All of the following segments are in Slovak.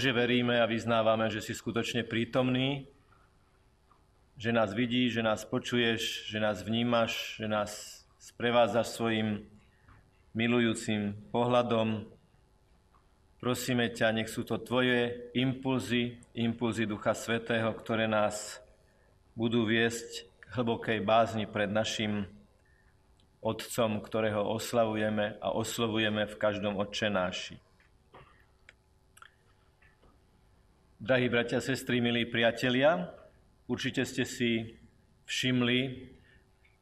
Bože, veríme a vyznávame, že si skutočne prítomný, že nás vidíš, že nás počuješ, že nás vnímaš, že nás sprevádzaš svojim milujúcim pohľadom. Prosíme ťa, nech sú to Tvoje impulzy, impulzy Ducha Svetého, ktoré nás budú viesť k hlbokej bázni pred našim Otcom, ktorého oslavujeme a oslovujeme v každom odčenáši. Drahí bratia, sestry, milí priatelia, určite ste si všimli,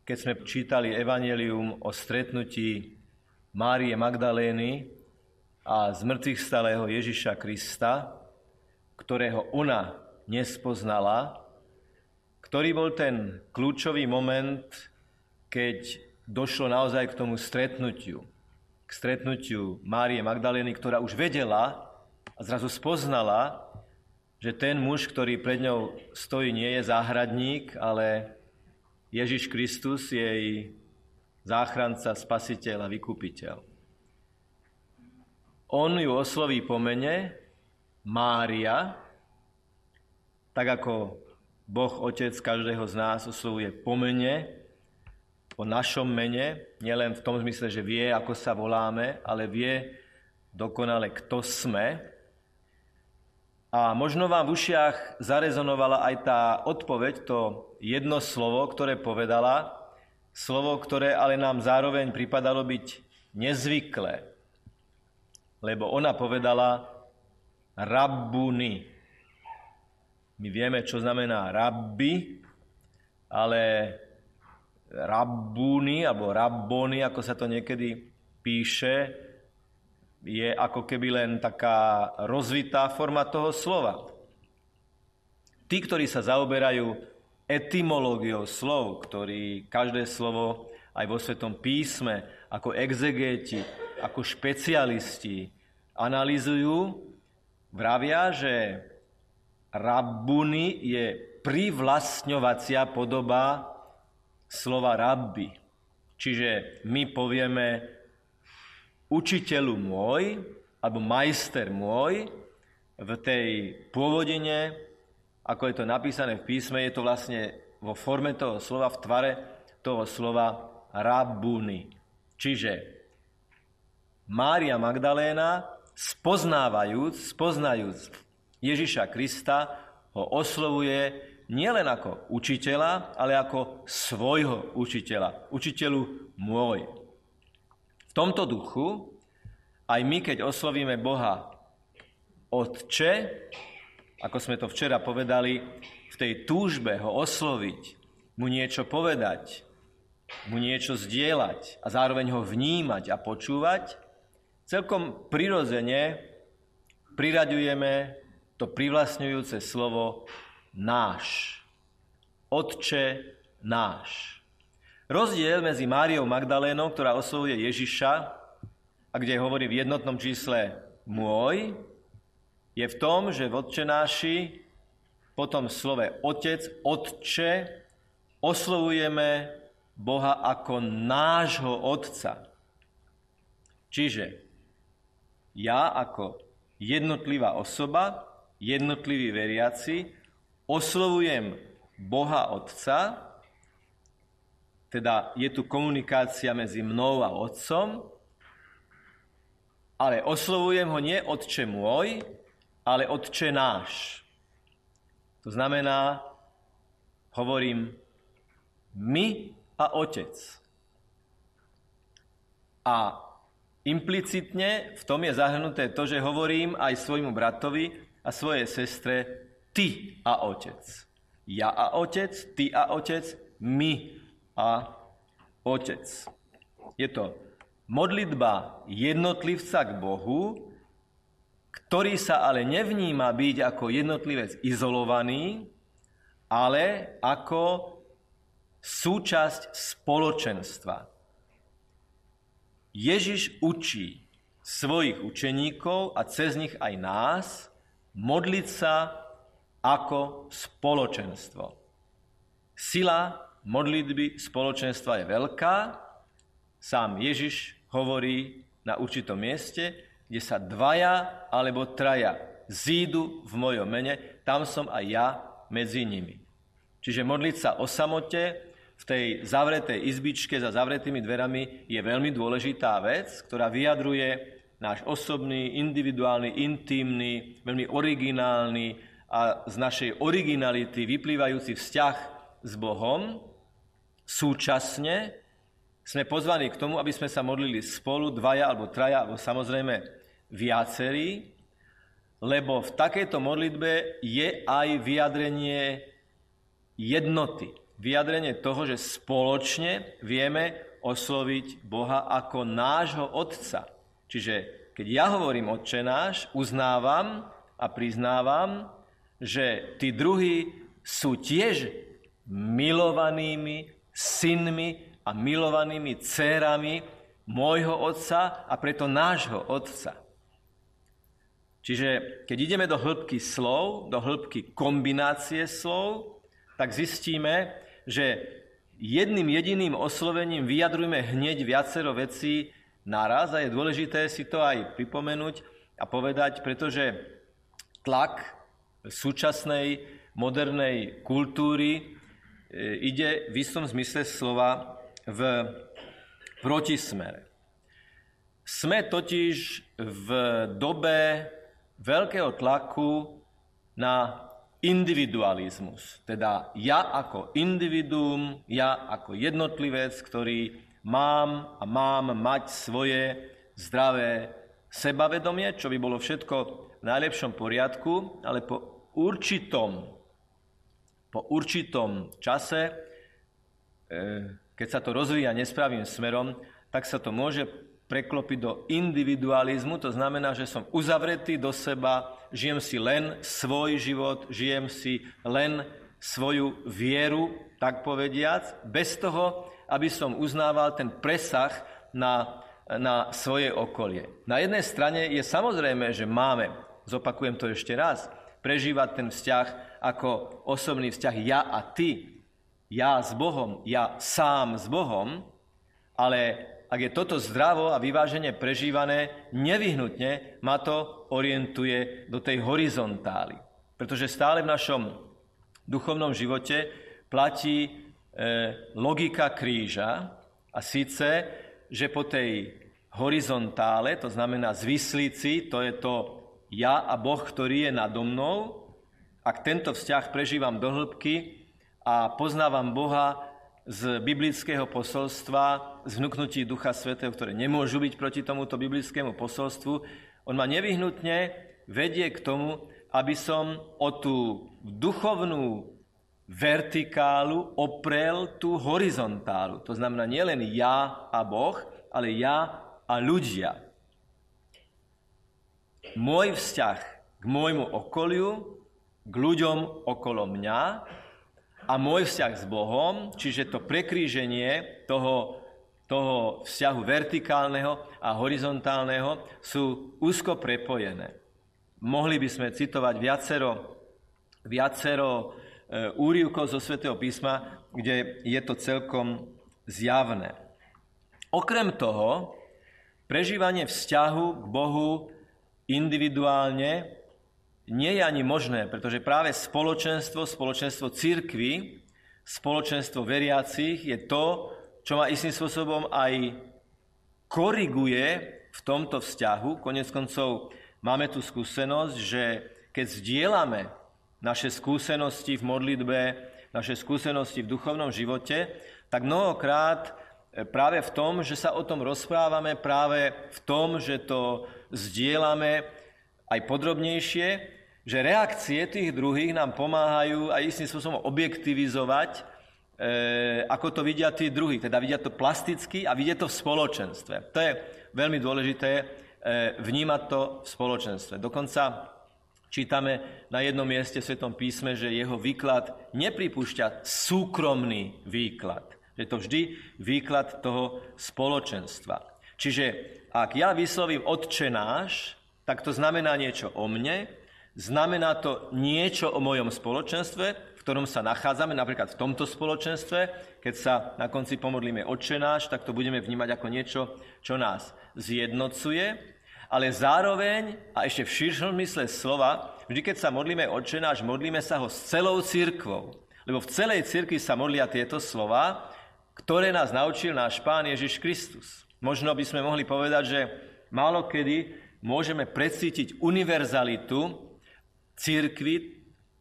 keď sme čítali Evangelium o stretnutí Márie Magdalény a zmrtvých stalého Ježiša Krista, ktorého ona nespoznala, ktorý bol ten kľúčový moment, keď došlo naozaj k tomu stretnutiu. K stretnutiu Márie Magdalény, ktorá už vedela a zrazu spoznala, že ten muž, ktorý pred ňou stojí, nie je záhradník, ale Ježiš Kristus, jej záchranca, spasiteľ a vykupiteľ. On ju osloví po mene Mária, tak ako Boh Otec každého z nás oslovuje po mene, o našom mene, nielen v tom zmysle, že vie, ako sa voláme, ale vie dokonale, kto sme. A možno vám v ušiach zarezonovala aj tá odpoveď, to jedno slovo, ktoré povedala, slovo, ktoré ale nám zároveň pripadalo byť nezvyklé. Lebo ona povedala rabbuni. My vieme, čo znamená rabbi, ale rabbúny alebo rabbony, ako sa to niekedy píše, je ako keby len taká rozvitá forma toho slova. Tí, ktorí sa zaoberajú etymológiou slov, ktorí každé slovo aj vo Svetom písme ako exegéti, ako špecialisti analýzujú, vravia, že rabbuni je privlastňovacia podoba slova rabbi. Čiže my povieme učiteľu môj, alebo majster môj, v tej pôvodine, ako je to napísané v písme, je to vlastne vo forme toho slova, v tvare toho slova rabuni. Čiže Mária Magdaléna, spoznávajúc, spoznajúc Ježiša Krista, ho oslovuje nielen ako učiteľa, ale ako svojho učiteľa. Učiteľu môj. Tomto duchu aj my, keď oslovíme Boha Otče, ako sme to včera povedali, v tej túžbe ho osloviť, mu niečo povedať, mu niečo zdieľať a zároveň ho vnímať a počúvať, celkom prirodzene priraďujeme to privlastňujúce slovo náš. Otče náš. Rozdiel medzi Máriou Magdalénou, ktorá oslovuje Ježiša a kde hovorí v jednotnom čísle môj, je v tom, že v Otčenáši po tom slove Otec, Otče, oslovujeme Boha ako nášho Otca. Čiže ja ako jednotlivá osoba, jednotliví veriaci, oslovujem Boha Otca, teda je tu komunikácia medzi mnou a Otcom, ale oslovujem ho nie Otče môj, ale Otče náš. To znamená, hovorím my a Otec. A implicitne v tom je zahrnuté to, že hovorím aj svojmu bratovi a svojej sestre ty a otec. Ja a otec, ty a otec, my a otec. Je to modlitba jednotlivca k Bohu, ktorý sa ale nevníma byť ako jednotlivec izolovaný, ale ako súčasť spoločenstva. Ježiš učí svojich učeníkov a cez nich aj nás modliť sa ako spoločenstvo. Sila modlitby spoločenstva je veľká. Sám Ježiš hovorí na určitom mieste, kde sa dvaja alebo traja zídu v mojom mene, tam som aj ja medzi nimi. Čiže modliť sa o samote v tej zavretej izbičke za zavretými dverami je veľmi dôležitá vec, ktorá vyjadruje náš osobný, individuálny, intimný, veľmi originálny a z našej originality vyplývajúci vzťah s Bohom. Súčasne sme pozvaní k tomu, aby sme sa modlili spolu, dvaja alebo traja, alebo samozrejme viacerí, lebo v takejto modlitbe je aj vyjadrenie jednoty. Vyjadrenie toho, že spoločne vieme osloviť Boha ako nášho Otca. Čiže keď ja hovorím Otče náš, uznávam a priznávam, že tí druhí sú tiež milovanými synmi a milovanými dcérami môjho Otca a preto nášho Otca. Čiže keď ideme do hĺbky slov, do hĺbky kombinácie slov, tak zistíme, že jedným jediným oslovením vyjadrujeme hneď viacero vecí naraz a je dôležité si to aj pripomenúť a povedať, pretože tlak súčasnej modernej kultúry ide v istom zmysle slova v protismere. Sme totiž v dobe veľkého tlaku na individualizmus. Teda ja ako individuum, ja ako jednotlivec, ktorý mám a mám mať svoje zdravé sebavedomie, čo by bolo všetko v najlepšom poriadku, ale po určitom, po určitom čase, e, keď sa to rozvíja nesprávnym smerom, tak sa to môže preklopiť do individualizmu, to znamená, že som uzavretý do seba, žijem si len svoj život, žijem si len svoju vieru, tak povediac, bez toho, aby som uznával ten presah na, na svoje okolie. Na jednej strane je samozrejme, že máme, zopakujem to ešte raz, prežívať ten vzťah ako osobný vzťah ja a ty, ja s Bohom, ja sám s Bohom, ale ak je toto zdravo a vyváženie prežívané, nevyhnutne ma to orientuje do tej horizontály. Pretože stále v našom duchovnom živote platí e, logika kríža a síce, že po tej horizontále, to znamená zvislíci, to je to ja a Boh, ktorý je nado mnou, ak tento vzťah prežívam do hĺbky a poznávam Boha z biblického posolstva, z vnúknutí Ducha Svetého, ktoré nemôžu byť proti tomuto biblickému posolstvu, on ma nevyhnutne vedie k tomu, aby som o tú duchovnú vertikálu oprel tú horizontálu. To znamená nielen ja a Boh, ale ja a ľudia. Môj vzťah k môjmu okoliu, k ľuďom okolo mňa a môj vzťah s Bohom, čiže to prekríženie toho, toho vzťahu vertikálneho a horizontálneho sú úzko prepojené. Mohli by sme citovať viacero, viacero e, úrivkov zo svätého písma, kde je to celkom zjavné. Okrem toho, prežívanie vzťahu k Bohu individuálne nie je ani možné, pretože práve spoločenstvo, spoločenstvo církvy, spoločenstvo veriacich je to, čo ma istým spôsobom aj koriguje v tomto vzťahu. Konec koncov máme tu skúsenosť, že keď zdieľame naše skúsenosti v modlitbe, naše skúsenosti v duchovnom živote, tak mnohokrát e, práve v tom, že sa o tom rozprávame, práve v tom, že to zdieľame aj podrobnejšie, že reakcie tých druhých nám pomáhajú aj istým spôsobom objektivizovať, e, ako to vidia tí druhí. Teda vidia to plasticky a vidia to v spoločenstve. To je veľmi dôležité e, vnímať to v spoločenstve. Dokonca čítame na jednom mieste v Svetom písme, že jeho výklad nepripúšťa súkromný výklad. Je to vždy výklad toho spoločenstva. Čiže ak ja vyslovím Otče náš, tak to znamená niečo o mne, Znamená to niečo o mojom spoločenstve, v ktorom sa nachádzame, napríklad v tomto spoločenstve. Keď sa na konci pomodlíme Otče náš, tak to budeme vnímať ako niečo, čo nás zjednocuje. Ale zároveň, a ešte v širšom mysle slova, vždy keď sa modlíme odčenáš, modlíme sa ho s celou církvou. Lebo v celej církvi sa modlia tieto slova, ktoré nás naučil náš Pán Ježiš Kristus. Možno by sme mohli povedať, že málo kedy môžeme precítiť univerzalitu církvy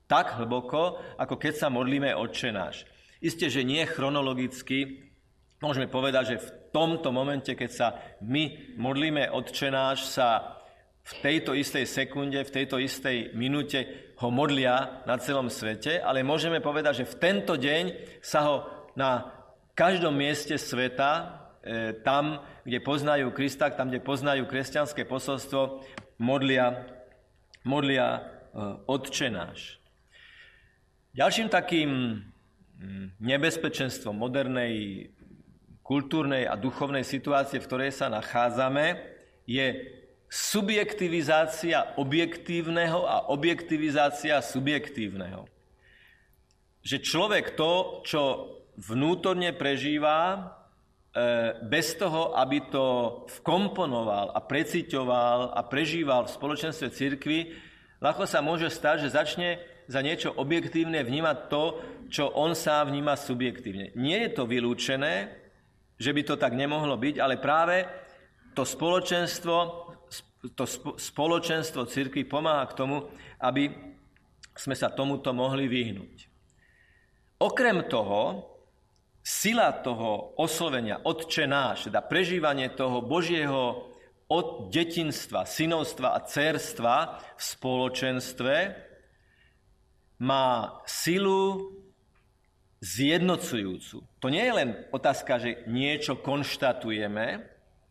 tak hlboko, ako keď sa modlíme odčenáš. Isté, že nie chronologicky, môžeme povedať, že v tomto momente, keď sa my modlíme odčenáš, sa v tejto istej sekunde, v tejto istej minúte ho modlia na celom svete, ale môžeme povedať, že v tento deň sa ho na každom mieste sveta, e, tam, kde poznajú Krista, tam, kde poznajú kresťanské posolstvo, modlia, modlia odčenáš. Ďalším takým mm, nebezpečenstvom modernej kultúrnej a duchovnej situácie, v ktorej sa nachádzame, je subjektivizácia objektívneho a objektivizácia subjektívneho. Že človek to, čo vnútorne prežíva, e, bez toho, aby to vkomponoval a preciťoval a prežíval v spoločenstve cirkvi, ľahko sa môže stať, že začne za niečo objektívne vnímať to, čo on sám vníma subjektívne. Nie je to vylúčené, že by to tak nemohlo byť, ale práve to spoločenstvo, to spoločenstvo cirkvi pomáha k tomu, aby sme sa tomuto mohli vyhnúť. Okrem toho, sila toho oslovenia Otče náš, teda prežívanie toho Božieho od detinstva, synovstva a cerstva v spoločenstve má silu zjednocujúcu. To nie je len otázka, že niečo konštatujeme,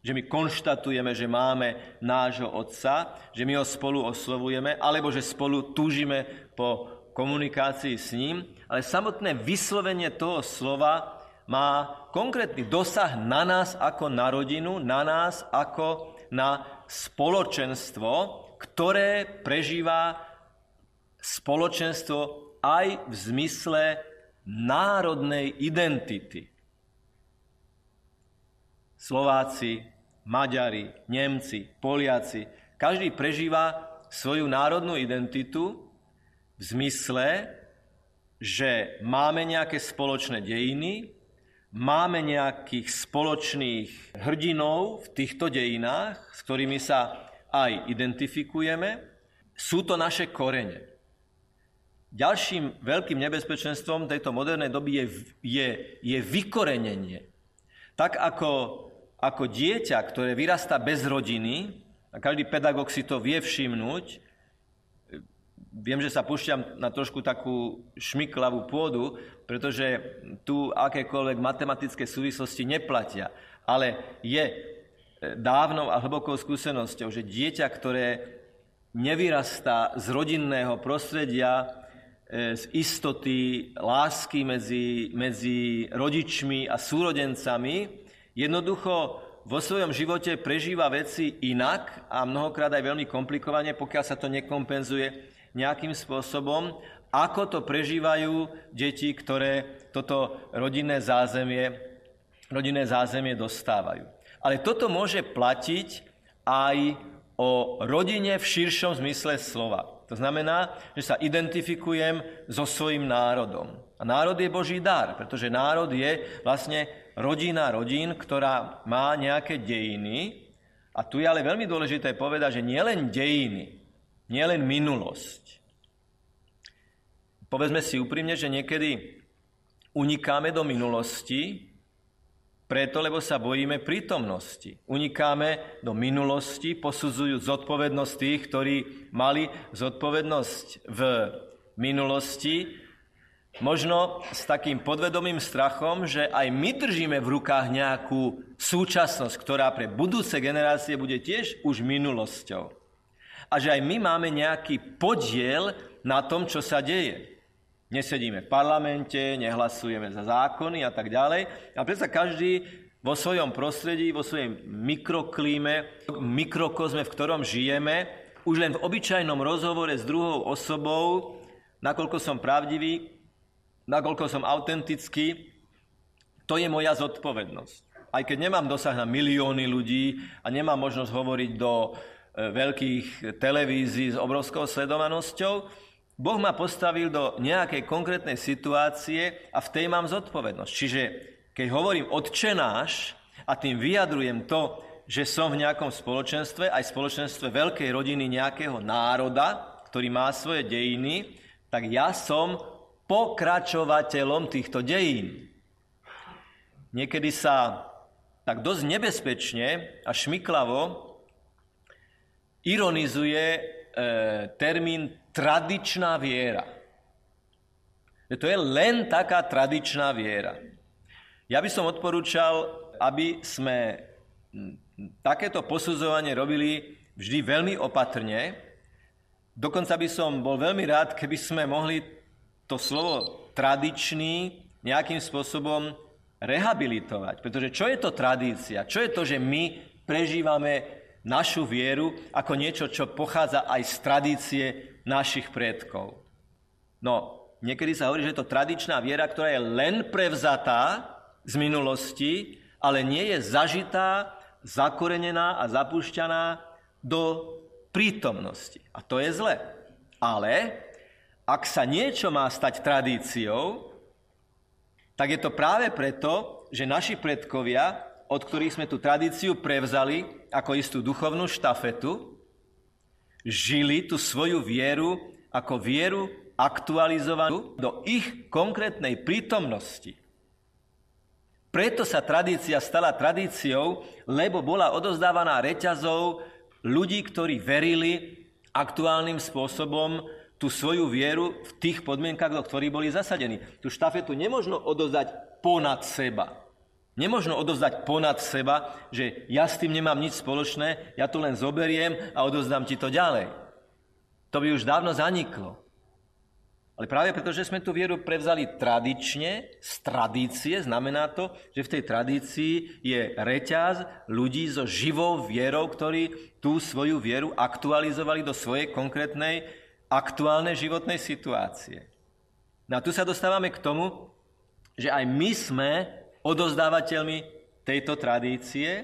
že my konštatujeme, že máme nášho Otca, že my ho spolu oslovujeme, alebo že spolu túžime po komunikácii s ním, ale samotné vyslovenie toho slova má konkrétny dosah na nás ako na rodinu, na nás ako na spoločenstvo, ktoré prežíva spoločenstvo aj v zmysle národnej identity. Slováci, Maďari, Nemci, Poliaci, každý prežíva svoju národnú identitu v zmysle, že máme nejaké spoločné dejiny, máme nejakých spoločných hrdinov v týchto dejinách, s ktorými sa aj identifikujeme. Sú to naše korene. Ďalším veľkým nebezpečenstvom tejto modernej doby je, je, je vykorenenie. Tak ako, ako dieťa, ktoré vyrastá bez rodiny, a každý pedagóg si to vie všimnúť, viem, že sa púšťam na trošku takú šmiklavú pôdu, pretože tu akékoľvek matematické súvislosti neplatia. Ale je e, dávnou a hlbokou skúsenosťou, že dieťa, ktoré nevyrastá z rodinného prostredia, E, z istoty, lásky medzi, medzi rodičmi a súrodencami, jednoducho vo svojom živote prežíva veci inak a mnohokrát aj veľmi komplikovane, pokiaľ sa to nekompenzuje nejakým spôsobom, ako to prežívajú deti, ktoré toto rodinné zázemie, rodinné zázemie dostávajú. Ale toto môže platiť aj o rodine v širšom zmysle slova. To znamená, že sa identifikujem so svojím národom. A národ je Boží dar, pretože národ je vlastne rodina rodín, ktorá má nejaké dejiny. A tu je ale veľmi dôležité povedať, že nielen dejiny, nielen minulosť. Povedzme si úprimne, že niekedy unikáme do minulosti, preto, lebo sa bojíme prítomnosti. Unikáme do minulosti, posudzujú zodpovednosť tých, ktorí mali zodpovednosť v minulosti, možno s takým podvedomým strachom, že aj my držíme v rukách nejakú súčasnosť, ktorá pre budúce generácie bude tiež už minulosťou. A že aj my máme nejaký podiel na tom, čo sa deje. Nesedíme v parlamente, nehlasujeme za zákony a tak ďalej. A predsa každý vo svojom prostredí, vo svojej mikroklíme, mikrokozme, v ktorom žijeme, už len v obyčajnom rozhovore s druhou osobou, nakoľko som pravdivý, nakoľko som autentický, to je moja zodpovednosť. Aj keď nemám dosah na milióny ľudí a nemám možnosť hovoriť do veľkých televízií s obrovskou sledovanosťou. Boh ma postavil do nejakej konkrétnej situácie a v tej mám zodpovednosť. Čiže keď hovorím odčenáš a tým vyjadrujem to, že som v nejakom spoločenstve, aj spoločenstve veľkej rodiny nejakého národa, ktorý má svoje dejiny, tak ja som pokračovateľom týchto dejín. Niekedy sa tak dosť nebezpečne a šmiklavo ironizuje e, termín tradičná viera. To je len taká tradičná viera. Ja by som odporúčal, aby sme takéto posudzovanie robili vždy veľmi opatrne. Dokonca by som bol veľmi rád, keby sme mohli to slovo tradičný nejakým spôsobom rehabilitovať. Pretože čo je to tradícia? Čo je to, že my prežívame našu vieru ako niečo, čo pochádza aj z tradície našich predkov? No, niekedy sa hovorí, že je to tradičná viera, ktorá je len prevzatá z minulosti, ale nie je zažitá zakorenená a zapušťaná do prítomnosti. A to je zle. Ale ak sa niečo má stať tradíciou, tak je to práve preto, že naši predkovia, od ktorých sme tú tradíciu prevzali ako istú duchovnú štafetu, žili tú svoju vieru ako vieru aktualizovanú do ich konkrétnej prítomnosti. Preto sa tradícia stala tradíciou, lebo bola odozdávaná reťazov ľudí, ktorí verili aktuálnym spôsobom tú svoju vieru v tých podmienkach, do ktorých boli zasadení. Tú štafetu nemožno odozdať ponad seba. Nemožno odozdať ponad seba, že ja s tým nemám nič spoločné, ja to len zoberiem a odozdám ti to ďalej. To by už dávno zaniklo. Ale práve preto, že sme tú vieru prevzali tradične, z tradície, znamená to, že v tej tradícii je reťaz ľudí so živou vierou, ktorí tú svoju vieru aktualizovali do svojej konkrétnej aktuálnej životnej situácie. No a tu sa dostávame k tomu, že aj my sme odozdávateľmi tejto tradície,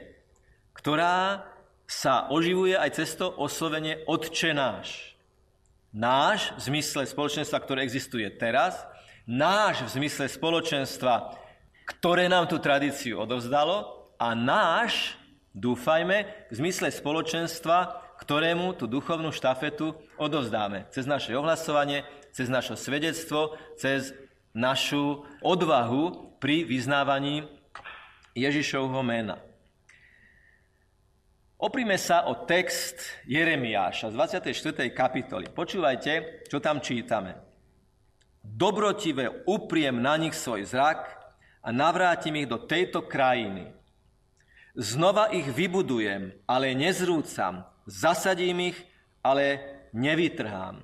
ktorá sa oživuje aj cez to oslovenie Otče náš. Náš v zmysle spoločenstva, ktoré existuje teraz, náš v zmysle spoločenstva, ktoré nám tú tradíciu odovzdalo a náš, dúfajme, v zmysle spoločenstva, ktorému tú duchovnú štafetu odovzdáme. Cez naše ohlasovanie, cez naše svedectvo, cez našu odvahu pri vyznávaní Ježišovho mena. Oprime sa o text Jeremiáša z 24. kapitoly. Počúvajte, čo tam čítame. Dobrotivé upriem na nich svoj zrak a navrátim ich do tejto krajiny. Znova ich vybudujem, ale nezrúcam. Zasadím ich, ale nevytrhám.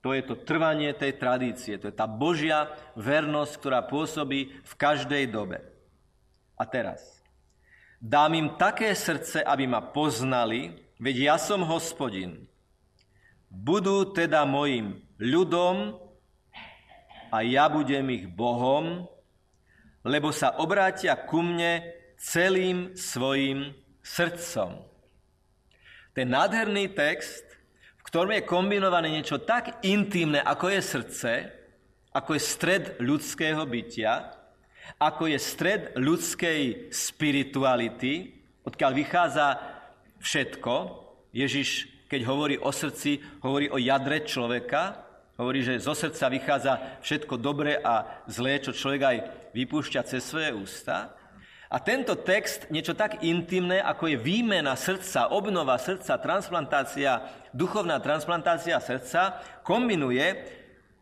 To je to trvanie tej tradície. To je tá Božia vernosť, ktorá pôsobí v každej dobe. A teraz. Dám im také srdce, aby ma poznali, veď ja som hospodin. Budú teda mojim ľudom a ja budem ich Bohom, lebo sa obrátia ku mne celým svojim srdcom. Ten nádherný text, v ktorom je kombinované niečo tak intimné, ako je srdce, ako je stred ľudského bytia, ako je stred ľudskej spirituality, odkiaľ vychádza všetko. Ježiš, keď hovorí o srdci, hovorí o jadre človeka, hovorí, že zo srdca vychádza všetko dobré a zlé, čo človek aj vypúšťa cez svoje ústa. A tento text, niečo tak intimné, ako je výmena srdca, obnova srdca, transplantácia, duchovná transplantácia srdca, kombinuje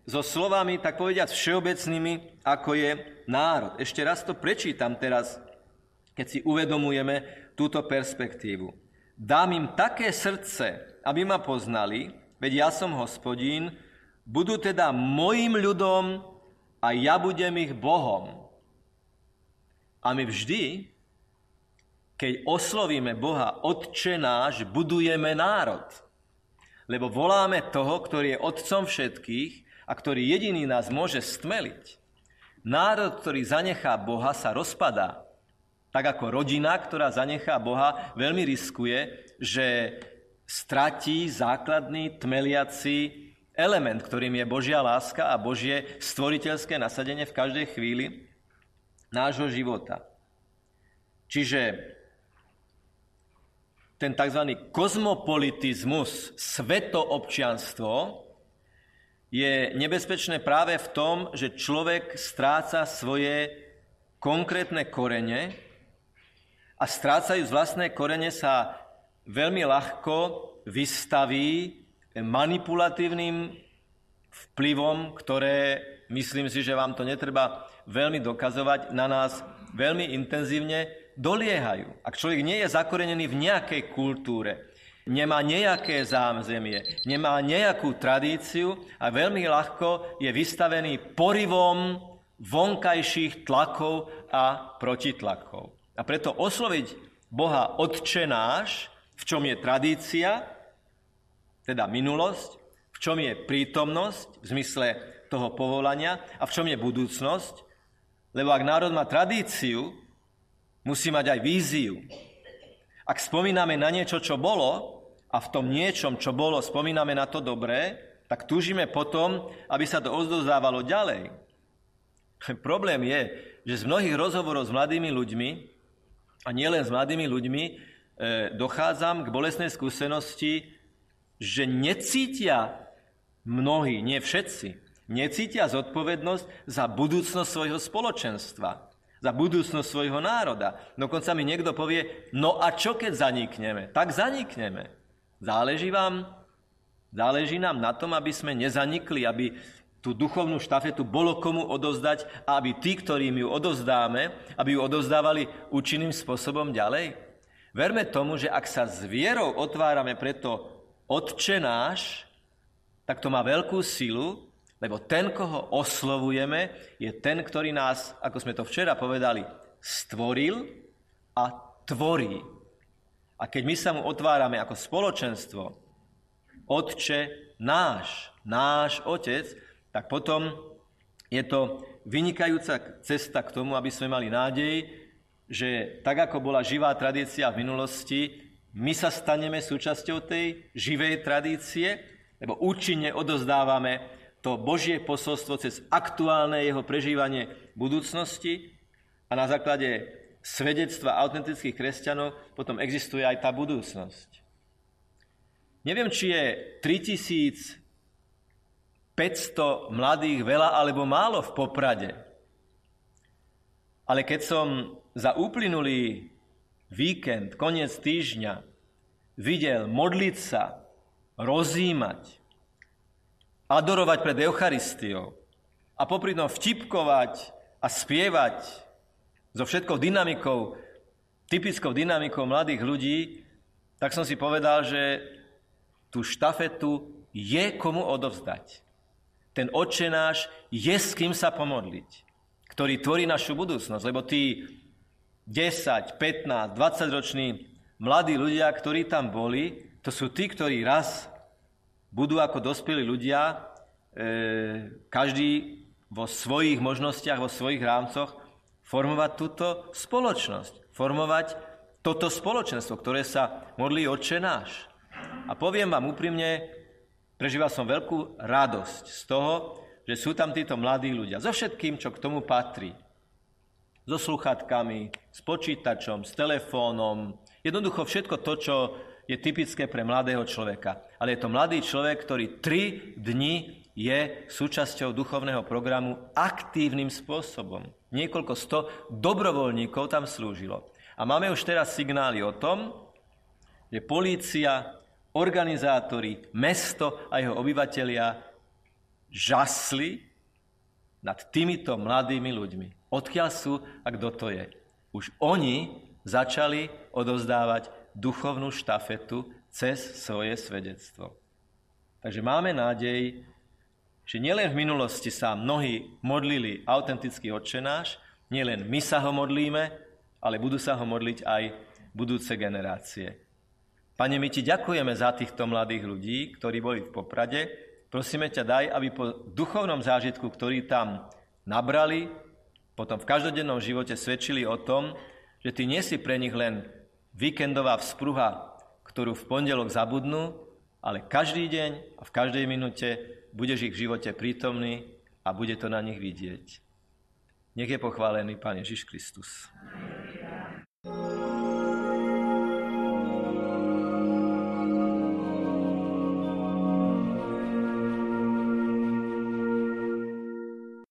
so slovami, tak povediať, všeobecnými, ako je národ. Ešte raz to prečítam teraz, keď si uvedomujeme túto perspektívu. Dám im také srdce, aby ma poznali, veď ja som hospodín, budú teda mojim ľudom a ja budem ich Bohom. A my vždy, keď oslovíme Boha Otče náš, budujeme národ. Lebo voláme toho, ktorý je Otcom všetkých a ktorý jediný nás môže stmeliť. Národ, ktorý zanechá Boha, sa rozpadá. Tak ako rodina, ktorá zanechá Boha, veľmi riskuje, že stratí základný tmeliaci element, ktorým je Božia láska a Božie stvoriteľské nasadenie v každej chvíli nášho života. Čiže ten tzv. kozmopolitizmus, svetoobčianstvo, je nebezpečné práve v tom, že človek stráca svoje konkrétne korene a strácajú vlastné korene sa veľmi ľahko vystaví manipulatívnym vplyvom, ktoré, myslím si, že vám to netreba veľmi dokazovať, na nás veľmi intenzívne doliehajú. Ak človek nie je zakorenený v nejakej kultúre, nemá nejaké zámzemie, nemá nejakú tradíciu a veľmi ľahko je vystavený porivom vonkajších tlakov a protitlakov. A preto osloviť Boha Otče náš, v čom je tradícia, teda minulosť, v čom je prítomnosť v zmysle toho povolania a v čom je budúcnosť, lebo ak národ má tradíciu, musí mať aj víziu. Ak spomíname na niečo, čo bolo, a v tom niečom, čo bolo, spomíname na to dobré, tak túžime potom, aby sa to ozdozávalo ďalej. Problém je, že z mnohých rozhovorov s mladými ľuďmi, a nielen s mladými ľuďmi, e, dochádzam k bolesnej skúsenosti, že necítia mnohí, nie všetci, necítia zodpovednosť za budúcnosť svojho spoločenstva za budúcnosť svojho národa. Dokonca mi niekto povie, no a čo keď zanikneme? Tak zanikneme. Záleží vám? Záleží nám na tom, aby sme nezanikli, aby tú duchovnú štafetu bolo komu odovzdať a aby tí, ktorým ju odovzdáme, aby ju odovzdávali účinným spôsobom ďalej? Verme tomu, že ak sa s vierou otvárame preto Otče náš, tak to má veľkú silu, lebo ten, koho oslovujeme, je ten, ktorý nás, ako sme to včera povedali, stvoril a tvorí. A keď my sa mu otvárame ako spoločenstvo, Otče náš, náš Otec, tak potom je to vynikajúca cesta k tomu, aby sme mali nádej, že tak ako bola živá tradícia v minulosti, my sa staneme súčasťou tej živej tradície, lebo účinne odozdávame to Božie posolstvo cez aktuálne jeho prežívanie budúcnosti a na základe svedectva autentických kresťanov, potom existuje aj tá budúcnosť. Neviem, či je 3500 mladých veľa alebo málo v Poprade. Ale keď som za uplynulý víkend, koniec týždňa, videl modliť sa, rozímať, adorovať pred Eucharistiou a popri vtipkovať a spievať so všetkou dynamikou, typickou dynamikou mladých ľudí, tak som si povedal, že tú štafetu je komu odovzdať. Ten oče náš je s kým sa pomodliť, ktorý tvorí našu budúcnosť, lebo tí 10, 15, 20 roční mladí ľudia, ktorí tam boli, to sú tí, ktorí raz budú ako dospelí ľudia, e, každý vo svojich možnostiach, vo svojich rámcoch formovať túto spoločnosť, formovať toto spoločenstvo, ktoré sa modlí Otče náš. A poviem vám úprimne, prežíval som veľkú radosť z toho, že sú tam títo mladí ľudia, so všetkým, čo k tomu patrí. So sluchatkami, s počítačom, s telefónom, jednoducho všetko to, čo je typické pre mladého človeka. Ale je to mladý človek, ktorý tri dni je súčasťou duchovného programu aktívnym spôsobom. Niekoľko sto dobrovoľníkov tam slúžilo. A máme už teraz signály o tom, že polícia, organizátori, mesto a jeho obyvatelia žasli nad týmito mladými ľuďmi. Odkiaľ sú a kto to je? Už oni začali odovzdávať duchovnú štafetu cez svoje svedectvo. Takže máme nádej, že nielen v minulosti sa mnohí modlili autentický odčenáš, nielen my sa ho modlíme, ale budú sa ho modliť aj budúce generácie. Pane, my ti ďakujeme za týchto mladých ľudí, ktorí boli v Poprade. Prosíme ťa, daj, aby po duchovnom zážitku, ktorý tam nabrali, potom v každodennom živote svedčili o tom, že ty nie si pre nich len víkendová vzpruha, ktorú v pondelok zabudnú, ale každý deň a v každej minúte budeš ich v živote prítomný a bude to na nich vidieť. Nech je pochválený Pán Ježiš Kristus.